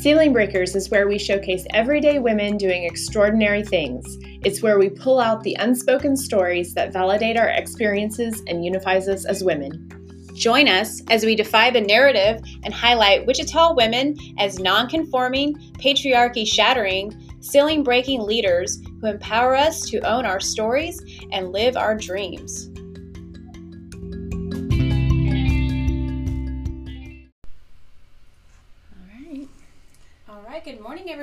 Ceiling Breakers is where we showcase everyday women doing extraordinary things. It's where we pull out the unspoken stories that validate our experiences and unifies us as women. Join us as we defy the narrative and highlight Wichita women as non-conforming, patriarchy shattering, ceiling breaking leaders who empower us to own our stories and live our dreams.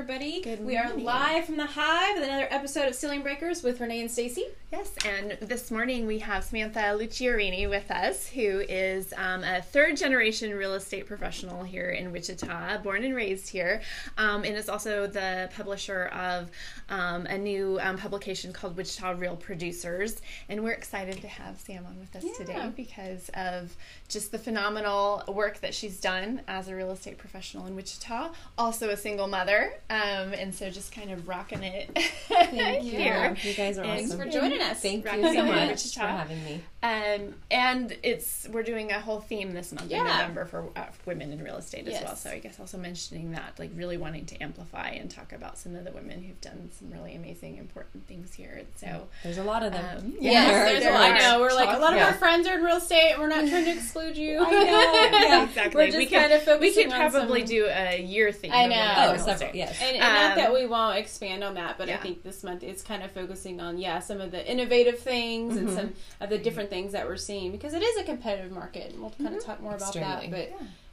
Everybody. Good We are live from the Hive with another episode of Ceiling Breakers with Renee and Stacy. Yes, and this morning we have Samantha Luciorini with us, who is um, a third generation real estate professional here in Wichita, born and raised here, um, and is also the publisher of um, a new um, publication called Wichita Real Producers. And we're excited to have Sam on with us Yeah. today because of just the phenomenal work that she's done as a real estate professional in Wichita, also a single mother, um, and so just kind of rocking it Thank you. here. You guys are Thanks awesome. for joining us. Thank Rock you so much Wichita. for having me. Um, and it's we're doing a whole theme this month in Yeah. November for uh, women in real estate as Yes. well. So I guess also mentioning that, like really wanting to amplify and talk about some of the women who've done some really amazing, important things here. So There's a lot of them. um, Yes, yeah, there's there a lot. I know we're like a lot of Yeah. our friends are in real estate. and We're not trying to exclude you. I know, yeah. exactly. We're just we could, kind of we focusing could on probably some- do a year theme. I know. Oh, real several. Yes. And, and not Um, that we won't expand on that, but I think this month it's kind of focusing on yeah some of the innovative things Mm-hmm. and some of the different things that we're seeing because it is a competitive market. And we'll kind of talk more about Extremely. that,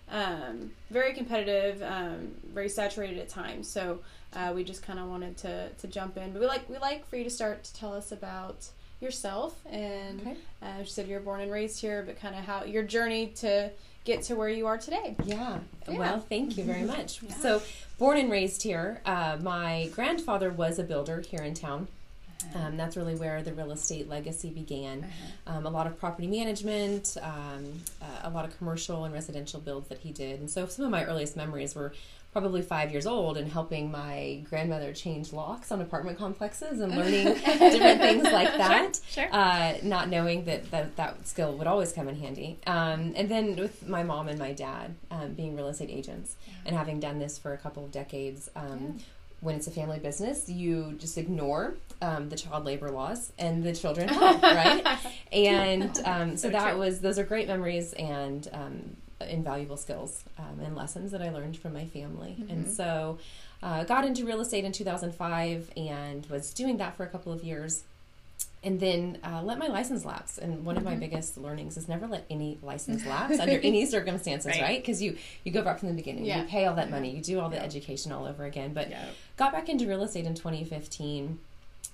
but um, very competitive, um, very saturated at times. So uh, we just kind of wanted to to jump in, but we like we like for you to start to tell us about yourself and Okay. uh, you said you're born and raised here, but kind of how your journey to get to where you are today. Yeah. Yeah. Well, thank you very much. So, born and raised here. Uh, my grandfather was a builder here in town. Um, that's really where the real estate legacy began. Um, a lot of property management, um, uh, a lot of commercial and residential builds that he did. And so, some of my earliest memories were probably five years old and helping my grandmother change locks on apartment complexes and learning different things like that. Sure. Uh, not knowing that, that that skill would always come in handy. Um, and then with my mom and my dad um, being real estate agents and having done this for a couple of decades. Um, When it's a family business, you just ignore um, the child labor laws and the children right? And um, so, So that true. was those are great memories and um, invaluable skills um, and lessons that I learned from my family. And so, uh, got into real estate in 2005 and was doing that for a couple of years. And then uh, let my license lapse. And one of my biggest learnings is never let any license lapse under any circumstances, Right. right? Because you you go back from the beginning, Yeah. you pay all that money, you do all the Yeah. education all over again. But Yeah. got back into real estate in 2015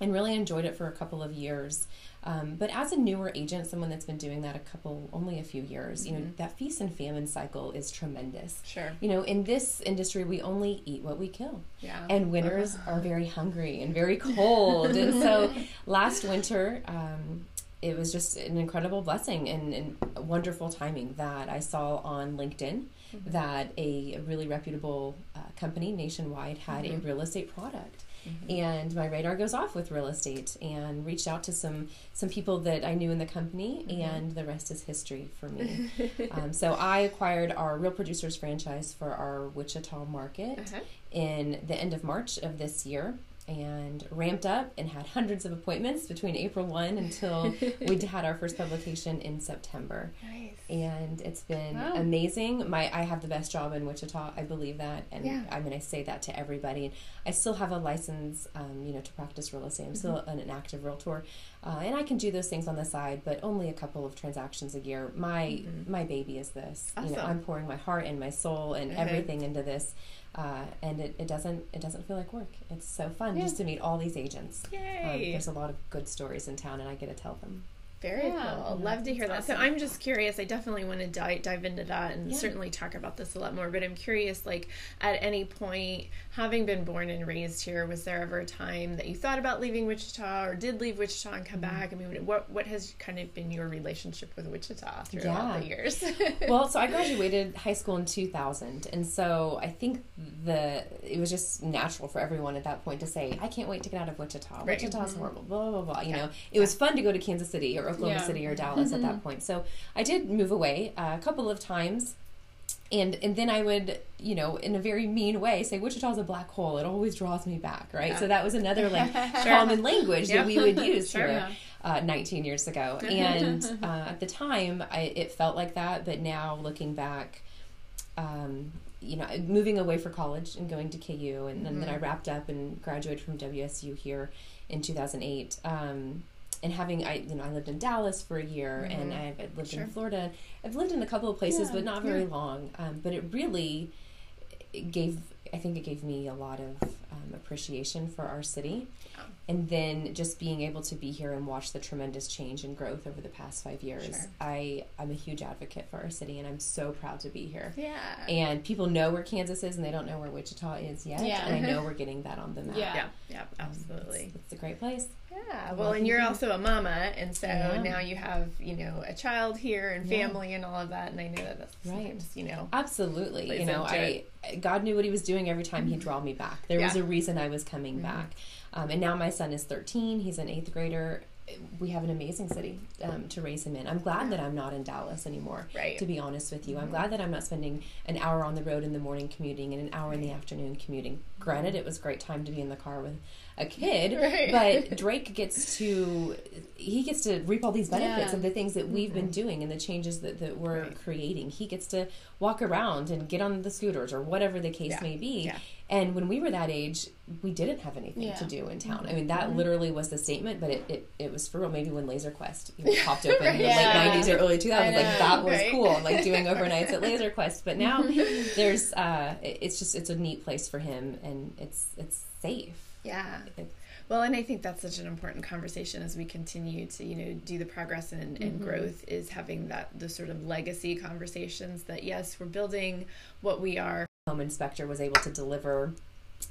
and really enjoyed it for a couple of years. Um, but as a newer agent, someone that's been doing that a couple, only a few years, you know, that feast and famine cycle is tremendous. Sure. You know, in this industry, we only eat what we kill. Yeah. And winters are very hungry and very cold. and so last winter, um, it was just an incredible blessing and, and wonderful timing that I saw on LinkedIn that a really reputable uh, company nationwide had a real estate product. And my radar goes off with real estate and reached out to some some people that I knew in the company, and the rest is history for me. um, so I acquired our Real Producers franchise for our Wichita market Uh-huh. in the end of March of this year and ramped up and had hundreds of appointments between April 1 until we had our first publication in September. Nice. And it's been Wow. amazing. My I have the best job in Wichita. I believe that, and Yeah. I mean I say that to everybody. I still have a license, um, you know, to practice real estate. I'm still Mm-hmm. an, an active realtor, uh, and I can do those things on the side, but only a couple of transactions a year. My my baby is this. You know, Mm-hmm. Awesome. I'm pouring my heart and my soul and Mhm. everything into this. Uh, and it, it doesn't it doesn't feel like work. It's so fun Yeah. just to meet all these agents. Um, there's a lot of good stories in town, and I get to tell them. Very Yeah. cool. Love to hear that. So I'm just curious. I definitely want to dive, dive into that and Yeah. certainly talk about this a lot more. But I'm curious, like, at any point, having been born and raised here, was there ever a time that you thought about leaving Wichita or did leave Wichita and come mm-hmm. back? I mean, what what has kind of been your relationship with Wichita throughout Yeah. the years? well, so I graduated high school in 2000, and so I think the it was just natural for everyone at that point to say, "I can't wait to get out of Wichita. Right. Wichita's mm-hmm. horrible." Blah blah blah. You know, it was fun to go to Kansas City or Oklahoma Yeah. City or Dallas at that point. So I did move away uh, a couple of times. and and then I would, you know, in a very mean way, say Wichita's a black hole. It always draws me back, right? So that was another like common language Yeah. that we would use Sure. here uh, 19 years ago. And uh, at the time, I, it felt like that, but now looking back, um, you know, moving away for college and going to KU, and, then then I wrapped up and graduated from WSU here in 2008. Um, and having I you know I lived in Dallas for a year and I've I've lived Sure. in Florida. I've lived in a couple of places, Yeah. but not very long. Um, but it really it gave I think it gave me a lot of um, appreciation for our city, Yeah. and then just being able to be here and watch the tremendous change and growth over the past five years. Sure. I I'm a huge advocate for our city, and I'm so proud to be here. Yeah. And people know where Kansas is, and they don't know where Wichita is yet. Yeah. And I know we're getting that on the map. Yeah. yeah, yeah, absolutely. It's, it's a great place. Yeah, well, and you're also a mama, and so am. now you have you know a child here and Yeah. family and all of that, and I know that that's Right. you know Absolutely. You know, I God knew what he was doing every time he draw me back. There was a reason I was coming back. Um, and now my son is 13. He's an eighth grader. We have an amazing city um, to raise him in. I'm glad that I'm not in Dallas anymore. Right. To be honest with you, I'm glad that I'm not spending an hour on the road in the morning commuting and an hour in the afternoon commuting. Granted, it was a great time to be in the car with a kid, Right. but Drake gets to he gets to reap all these benefits Yeah. of the things that we've been mm-hmm. doing and the changes that, that we're Right. creating. He gets to walk around and get on the scooters or whatever the case Yeah. may be. Yeah. And when we were that age, we didn't have anything to do in town. I mean, that mm-hmm. literally was the statement, but it, it, it was for real. Maybe when Laser Quest you know, popped open in the late 90s or early 2000s, I like that was Right. cool, like doing overnights at Laser Quest. But now mm-hmm. there's, uh, it's just, it's a neat place for him and it's, it's safe. Yeah. It- Well, and I think that's such an important conversation as we continue to, you know, do the progress and, and Mm-hmm. growth is having that the sort of legacy conversations that yes, we're building what we are. home inspector was able to deliver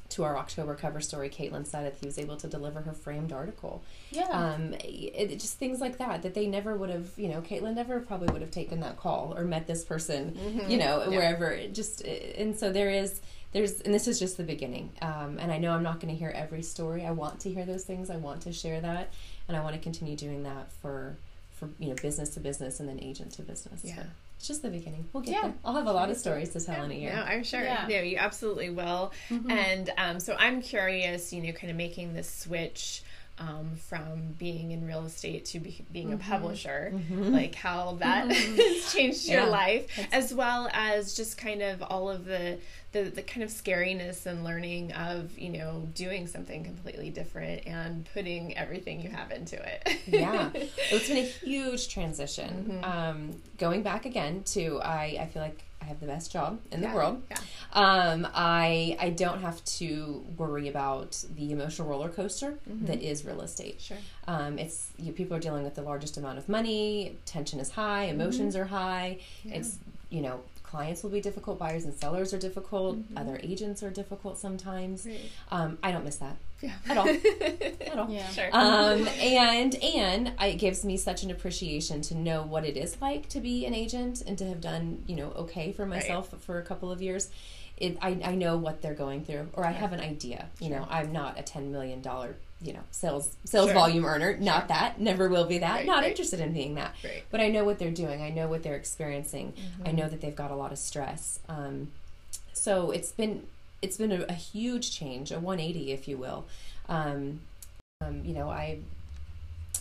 to our October cover story. Caitlin said it. He was able to deliver her framed article. Yeah. Um, it, it- just things like that that they never would have. You know, Caitlin never probably would have taken that call or met this person. You know, Yeah. wherever. It just and so there is. There's and this is just the beginning. Um, and I know I'm not going to hear every story. I want to hear those things. I want to share that, and I want to continue doing that for for you know business to business and then agent to business. Yeah. But it's just the beginning. We'll get Yeah. there. I'll have a lot of stories to tell in a year. No, I'm sure. Yeah. No, you absolutely will. And um, so I'm curious, you know, kind of making this switch um, from being in real estate to be, being a publisher, like how that has changed your Yeah. life, as well as just kind of all of the, the the kind of scariness and learning of you know doing something completely different and putting everything you have into it. yeah it's been a huge transition Mm-hmm. um, going back again to I, I feel like i have the best job in Yeah, the world yeah. um, I, I don't have to worry about the emotional roller coaster Mm-hmm. that is real estate Sure. um, it's you, people are dealing with the largest amount of money tension is high Mm-hmm. emotions are high it's you know clients will be difficult buyers and sellers are difficult other agents are difficult sometimes Mm-hmm. Right. um, i don't miss that Yeah. at all at all yeah. Sure. um, and and it gives me such an appreciation to know what it is like to be an agent and to have done you know okay for myself for a couple of years. It, I, I know what they're going through, or I have an idea. You know, I'm not a ten million dollar you know sales sales Sure. volume earner. Not that. Never will be that. Right, not right. interested in being that. Right. But I know what they're doing. I know what they're experiencing. I know that they've got a lot of stress. Um, so it's been it's been a, a huge change, a 180, if you will. Um, um, you know, I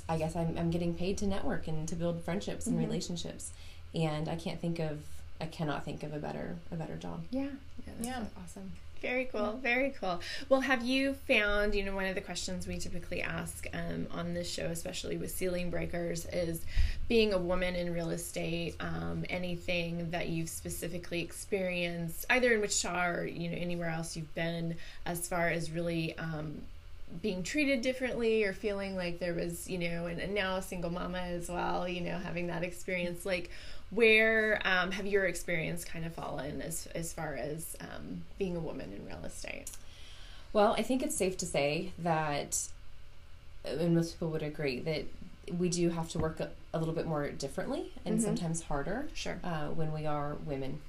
I guess I'm I'm getting paid to network and to build friendships and relationships, and I can't think of I cannot think of a better a better job. Yeah. Yeah. That's Yeah. Awesome. Very cool. Very cool. Well, have you found, you know, one of the questions we typically ask um, on this show, especially with ceiling breakers, is being a woman in real estate, um, anything that you've specifically experienced, either in Wichita or, you know, anywhere else you've been, as far as really um, being treated differently or feeling like there was, you know, and, and now a single mama as well, you know, having that experience, like where um, have your experience kind of fallen as as far as um, being a woman in real estate? Well, I think it's safe to say that, and most people would agree that we do have to work a, a little bit more differently and sometimes harder Sure. uh, when we are women.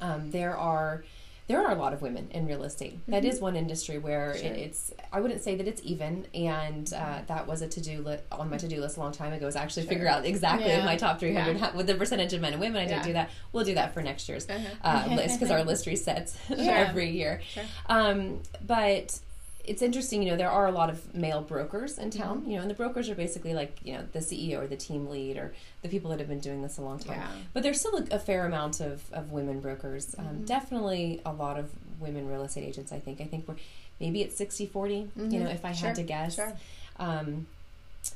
Um, there are there are a lot of women in real estate. That is one industry where it, it's I wouldn't say that it's even, and uh, that was a to do li- on my to do list a long time ago. Is actually figure out exactly Yeah. my top three hundred Yeah. with the percentage of men and women. I Yeah. did do that. We'll do that for next year's Uh-huh. uh, list because our list resets every year. Sure. Um, but it's interesting, you know, there are a lot of male brokers in town, Mm-hmm. you know, and the brokers are basically like, you know, the CEO or the team lead or the people that have been doing this a long time. Yeah. But there's still a, a fair amount of, of women brokers. Um, Mm-hmm. Definitely a lot of women real estate agents, I think. I think we're maybe it's 60 40, you know, if I Mm-hmm. Sure, had to guess. sure. Um,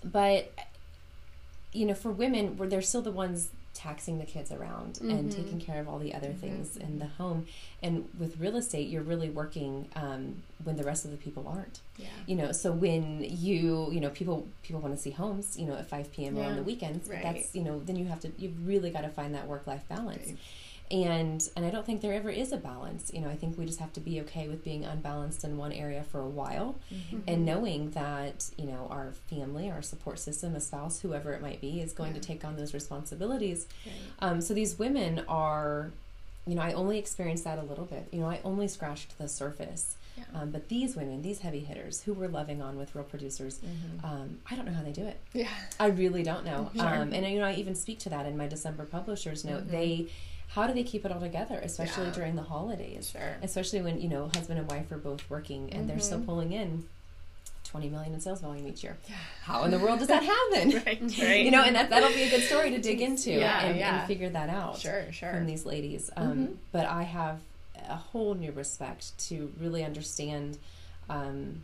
but, you know, for women, where they're still the ones taxing the kids around and Mm-hmm. taking care of all the other things in the home. And with real estate, you're really working um, when the rest of the people aren't. Yeah. You know, so when you, you know, people people want to see homes, you know, at 5 p.m. or on the weekends, Right. that's, you know, then you have to, you've really got to find that work life balance. Right. And and I don't think there ever is a balance. You know, I think we just have to be okay with being unbalanced in one area for a while Mm-hmm. and knowing that, you know, our family, our support system, a spouse, whoever it might be, is going to take on those responsibilities. Um, so these women are, you know, I only experienced that a little bit. You know, I only scratched the surface. Yeah. Um, but these women, these heavy hitters who we're loving on with real producers, um, I don't know how they do it. Yeah. I really don't know. Sure. Um, and you know, I even speak to that in my December publishers note. They, how do they keep it all together, especially Yeah. during the holidays? Sure. Especially when you know husband and wife are both working and they're still pulling in. 20 million in sales volume each year. How in the world does that happen? Right. Right. You know, and that, that'll be a good story to dig into Yeah, and, yeah. and figure that out Sure. Sure. from these ladies. Um, But I have a whole new respect to really understand, um,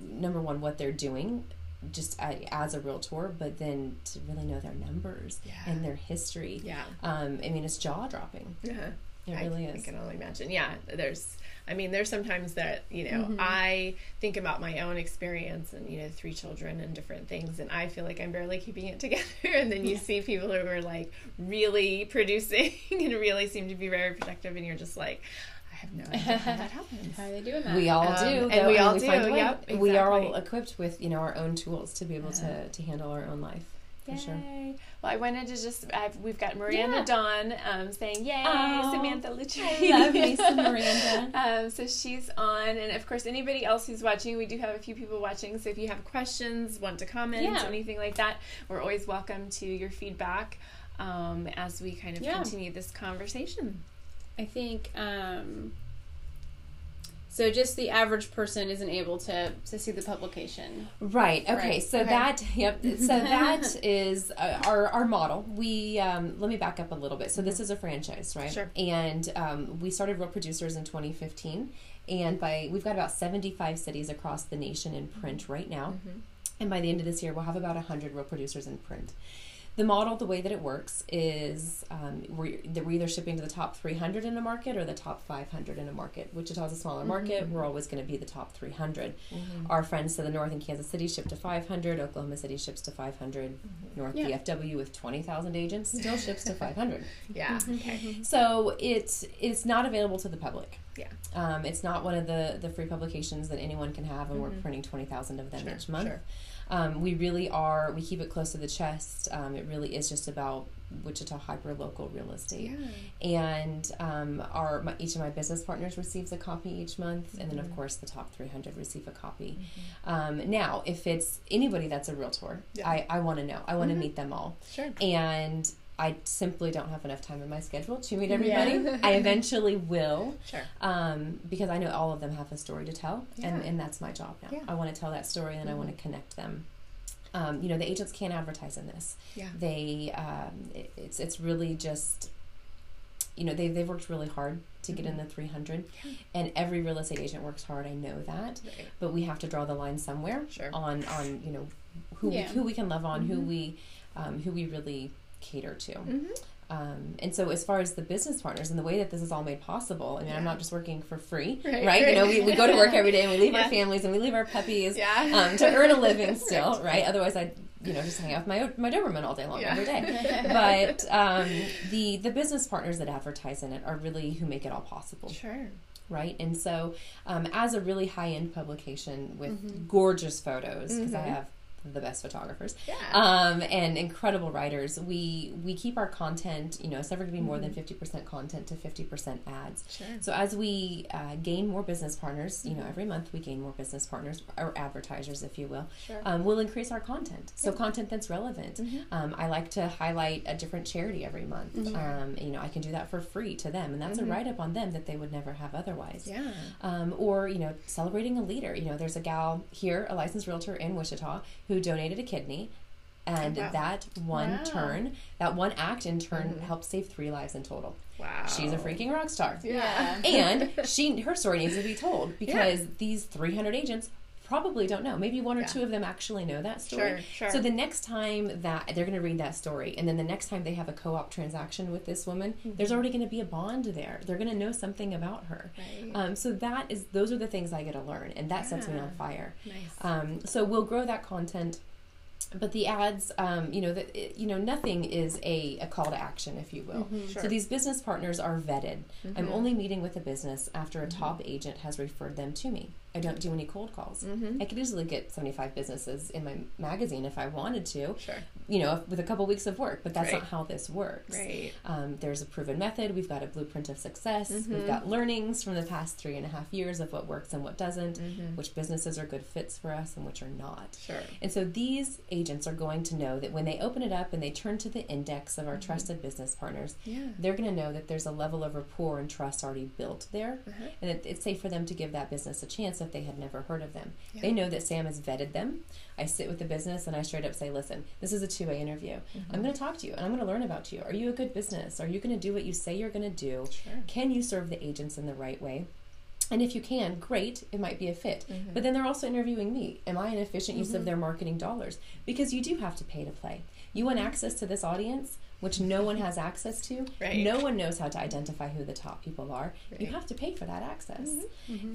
number one, what they're doing just as a realtor, but then to really know their numbers Yeah. and their history. Yeah. Um, I mean, it's jaw dropping. Yeah. It I, really I is. can only imagine. Yeah, there's. I mean, there's sometimes that you know Mm-hmm. I think about my own experience and you know three children and different things, and I feel like I'm barely keeping it together. And then you see people who are like really producing and really seem to be very productive, and you're just like, I have no idea how that happens. How are they doing that? We all Um, do, and we all find do, yep, We are all equipped with you know our own tools to be able to to handle our own life for sure. Yay. Well, I wanted to just, I've, we've got Miranda Yeah. Dawn um, saying, Yay, Oh, Samantha Lucci. I love me some Miranda. um, so she's on. And of course, anybody else who's watching, we do have a few people watching. So if you have questions, want to comment, Yeah. anything like that, we're always welcome to your feedback um, as we kind of Yeah. continue this conversation. I think um, so. Just the average person isn't able to to see the publication. Right. Okay. Right, So okay. that yep. So that is uh, our our model. We um, let me back up a little bit. So this is a franchise, right? Sure. And um, we started Real Producers in 2015, and by we've got about 75 cities across the nation in print right now. And by the end of this year, we'll have about 100 Real Producers in print. The model, the way that it works, is um, we're, that we're either shipping to the top 300 in a market or the top 500 in a market. Wichita's a smaller mm-hmm. market. We're always going to be the top 300. Mm-hmm. Our friends to the north in Kansas City ship to 500. Oklahoma City ships to 500. Mm-hmm. North Yeah. DFW with 20,000 agents still ships to 500. Yeah. Okay. So it's it's not available to the public. Yeah. Um, it's not one of the, the free publications that anyone can have, and we're printing 20,000 of them Sure, each month. sure. Um, we really are, we keep it close to the chest. Um, it really is just about Wichita hyper local real estate. And um, our my, each of my business partners receives a copy each month, and then Mm-hmm. of course the top 300 receive a copy. Um, now, if it's anybody that's a realtor, Yeah. I, I want to know. I want to meet them all. Sure. And I simply don't have enough time in my schedule to meet Yeah. everybody. I eventually will Sure. um, because I know all of them have a story to tell, and, Yeah. and that's my job now. Yeah. Mm-hmm. I want to tell that story, and I want to connect them. Um, you know, the agents can't advertise in this. Yeah. They, um, it, it's it's really just, you know, they they've worked really hard to get Mm-hmm. in the three hundred, and every real estate agent works hard. I know that, Right. but we have to draw the line somewhere Sure. on on you know who Yeah. we, who we can love on, Mm-hmm. who we um, who we really cater to. Mhm. Um, and so, as far as the business partners and the way that this is all made possible, I mean, I'm not just working for free, Right, right? You know, we, we go to work every day and we leave Yeah. our families and we leave our puppies Yeah. um, to earn a living still, right? Otherwise, I'd you know just hang out with my my Doberman all day long Yeah. every day. But um, the the business partners that advertise in it are really who make it all possible Sure. right? And so, um, as a really high end publication with Mm-hmm. gorgeous photos, because I Mhm. have the best photographers Yeah. um, and incredible writers. We we keep our content. You know, it's never going to be more than fifty percent content to fifty percent ads. Sure. So as we uh, gain more business partners, you know, every month we gain more business partners or advertisers, if you will. Sure. Um, we'll increase our content. So content that's relevant. Um, I like to highlight a different charity every month. Um, you know, I can do that for free to them, and that's a write up on them that they would never have otherwise Yeah. um, or you know celebrating a leader you know there's a gal here a licensed realtor in wichita who donated a kidney and Oh, wow. that one Wow. turn that one act in turn mm-hmm. helped save three lives in total Wow. she's a freaking rock star Yeah. and she her story needs to be told because these 300 agents probably don't know maybe one or Yeah. two of them actually know that story Sure, sure. so the next time that they're going to read that story and then the next time they have a co-op transaction with this woman there's already going to be a bond there they're going to know something about her Right. um, so that is those are the things i get to learn and that sets me on fire Nice. um, so we'll grow that content but the ads um, you know that you know nothing is a, a call to action if you will Mm-hmm. Sure. so these business partners are vetted i'm only meeting with a business after a top Mm-hmm. agent has referred them to me i don't do any cold calls Mm-hmm. i could easily get 75 businesses in my magazine if i wanted to Sure. you know with a couple weeks of work but that's Right. not how this works Right. um, there's a proven method. We've got a blueprint of success. Mm-hmm. We've got learnings from the past three and a half years of what works and what doesn't, Mm-hmm. which businesses are good fits for us and which are not. Sure. And so these agents are going to know that when they open it up and they turn to the index of our trusted business partners, Mm-hmm. Yeah. they're going to know that there's a level of rapport and trust already built there, Uh-huh. and it, it's safe for them to give that business a chance if they had never heard of them. Yeah. They know that Sam has vetted them. I sit with the business and I straight up say, "Listen, this is a two-way interview. Mm-hmm. I'm going to talk to you and I'm going to learn about you. Are you a good business? Are you going to do what you say you're going to do? Sure. Can you serve the agents in the right way?" And if you can, great, it might be a fit. Mm-hmm. But then they're also interviewing me. Am I an efficient use of their marketing dollars? Because you do have to pay to play. You want access to this audience, which no one has access to. Right. No one knows how to identify who the top people are. You Right. Mm-hmm. have to pay for that access.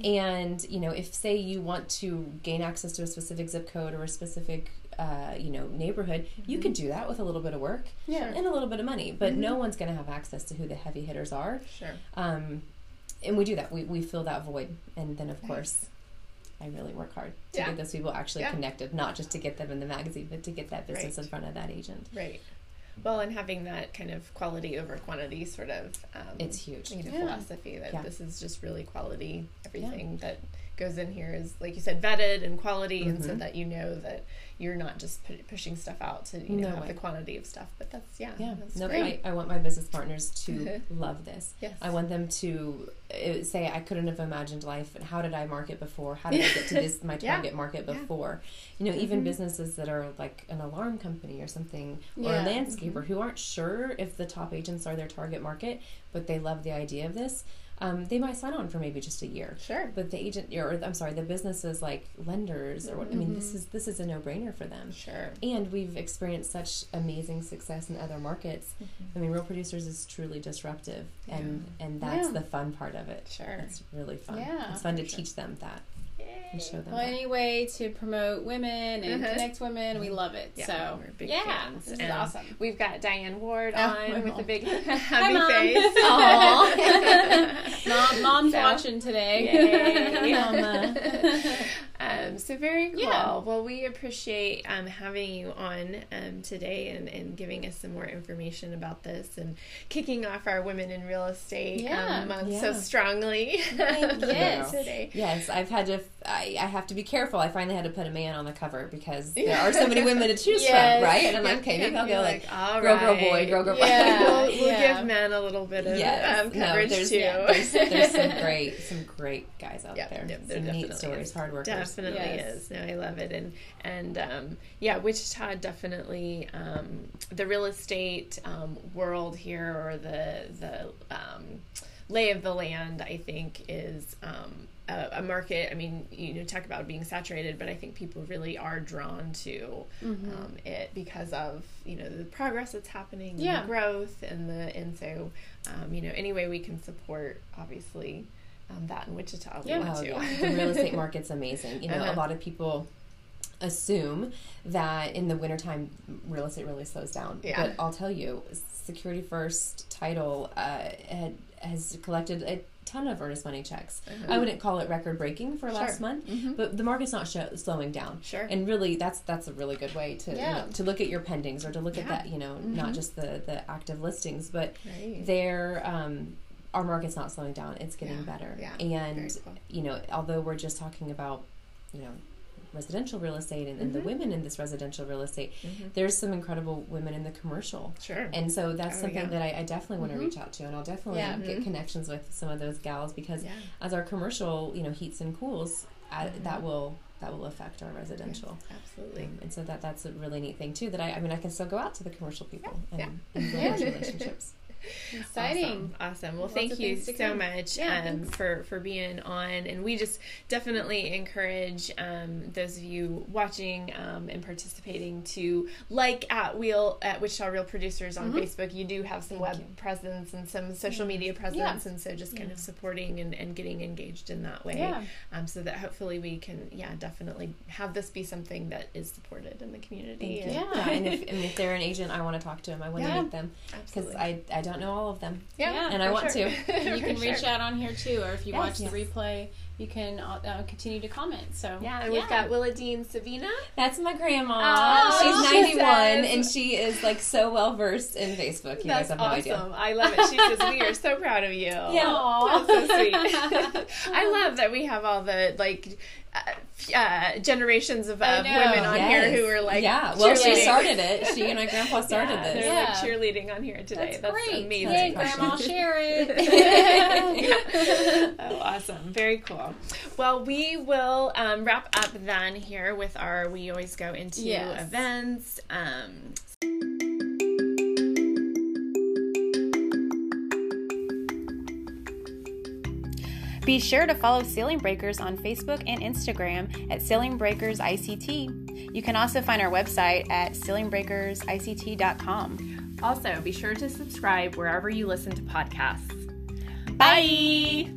And, you know, if say you want to gain access to a specific zip code or a specific uh, you know, neighborhood, you Mm-hmm. could do that with a little bit of work Yeah. and a little bit of money. But Mm-hmm. no one's going to have access to who the heavy hitters are. Sure. Um, and we do that. We, we fill that void. And then, of course, I really work hard to Yeah. get those people actually Yeah. connected, not just to get them in the magazine, but to get that business Right. in front of that agent. Right. Well, and having that kind of quality over quantity sort of um, It's huge. you know, Yeah. philosophy that Yeah. this is just really quality. Everything that goes in here is, like you said, vetted and quality, and so Mhm. that you know that you're not just pu- pushing stuff out to you know No have way. the quantity of stuff. But that's yeah, Yeah, that's no, great. I, I want my business partners to love this. Yes. I want them to uh, say, I couldn't have imagined life. And how did I market before? How did I get to this my target market Yeah. Mm-hmm. before? You know, even businesses that are like an alarm company or something, or Yeah. a landscaper who aren't sure if the top agents are their target market, but they love the idea of this. Um, they might sign on for maybe just a year. Sure. But the agent, or I'm sorry, the businesses like lenders, or what, I mean, this is this is a no brainer for them. Sure. And we've experienced such amazing success in other markets. I mean, Real Producers is truly disruptive, and and that's Yeah. the fun part of it. Sure. It's really fun. Yeah, it's fun to sure. teach them that and show them. Well, that. any way to promote women and Uh-huh. connect women, we love it. Yeah, so yeah, fans. this is And awesome. We've got Diane Ward Oh, on my with a mom. big Hi, happy Mom. face. Mom, mom's So- watching today. Yay. Mama. Um, so very cool. Yeah. Well, we appreciate um, having you on um, today and, and giving us some more information about this and kicking off our Women in Real Estate Yeah. um, month so strongly Yes. today. Yes, I've had to. I, I have to be careful. I finally had to put a man on the cover because there are so many women to choose Yes. from, right? And I'm Yeah, like, okay, maybe I'll go you're like, all girl, girl, boy, right. girl, girl, boy. Yeah. we'll, we'll yeah. give men a little bit of Yes, um, coverage no, there's, too. yeah, there's, there's some great, some great guys out Yeah, there. yeah, there some neat definitely stories, is. hard workers. Definitely Yes. is. No, I love it, and and um, yeah, Wichita definitely um, the real estate um, world here or the the um, lay of the land. I think is. Um, a, a market. I mean, you know, talk about being saturated, but I think people really are drawn to um, it because of you know the progress that's happening, and Yeah. the growth, and the and so um, you know any way we can support, obviously, um, that in Wichita, we Yeah. want Oh, to. yeah. The real estate market's amazing. You know, Uh-huh. a lot of people assume that in the wintertime real estate really slows down. Yeah. But I'll tell you, Security First title uh, had, has collected a ton of earnest money checks. Uh-huh. I wouldn't call it record breaking for last Sure. month, Mhm. but the market's not show, slowing down. Sure. And really, that's that's a really good way to you know, to look at your pendings or to look at that you know not just the the active listings, but Right. they're um, our market's not slowing down; it's getting Yeah. better. Yeah. And cool. you know, although we're just talking about you know residential real estate and, and the Mhm. women in this residential real estate, Mhm. there's some incredible women in the commercial. Sure. And so that's Oh, something yeah. that I, I definitely want to reach out to, and I'll definitely Yeah. get Mhm. connections with some of those gals because yeah. as our commercial, you know, heats and cools, uh, that will that will affect our residential. Absolutely. Um, and so that that's a really neat thing too. That I, I mean, I can still go out to the commercial people and, Yeah. and build relationships. Exciting. Awesome. awesome. Well, Lots thank you so come. much Yeah, um, for for being on, and we just definitely encourage um, those of you watching um, and participating to like at Wheel at Wichita Real Producers on Mhm. Facebook. You do have some Thank web you. presence and some social media presence, Yeah. and so just kind Yeah. of supporting and, and getting engaged in that way. Yeah. Um, so that hopefully we can, yeah, definitely have this be something that is supported in the community. Thank you. and- Yeah. and if, and if they're an agent, I want to talk to them. I want Yeah. to meet them because I, I don't know all of them. yeah, and I want sure. to. You can reach sure. out on here too, or if you Yes. watch Yes. the replay, you can uh, uh, continue to comment. So Yeah, and we've got Willa Dean Savina. That's my grandma. Oh, She's she 91 says- and she is like so well versed in Facebook. You That's guys have no awesome. idea. I love it. She says we are so proud of you. Yeah. That's so sweet. I love that we have all the like uh, uh, generations of, of women on here who are like yeah. Well, she started it. She and my grandpa started yeah, this. Yeah. like cheerleading on here today. That's, great. amazing. Hey, That's Grandma, share it. oh, awesome. Very cool. Well, we will um, wrap up then here with our, we always go into Yes. events. Um, Be sure to follow Ceiling Breakers on Facebook and Instagram at Ceiling Breakers ICT. You can also find our website at ceilingbreakersict.com. also, be sure to subscribe wherever you listen to podcasts. Bye.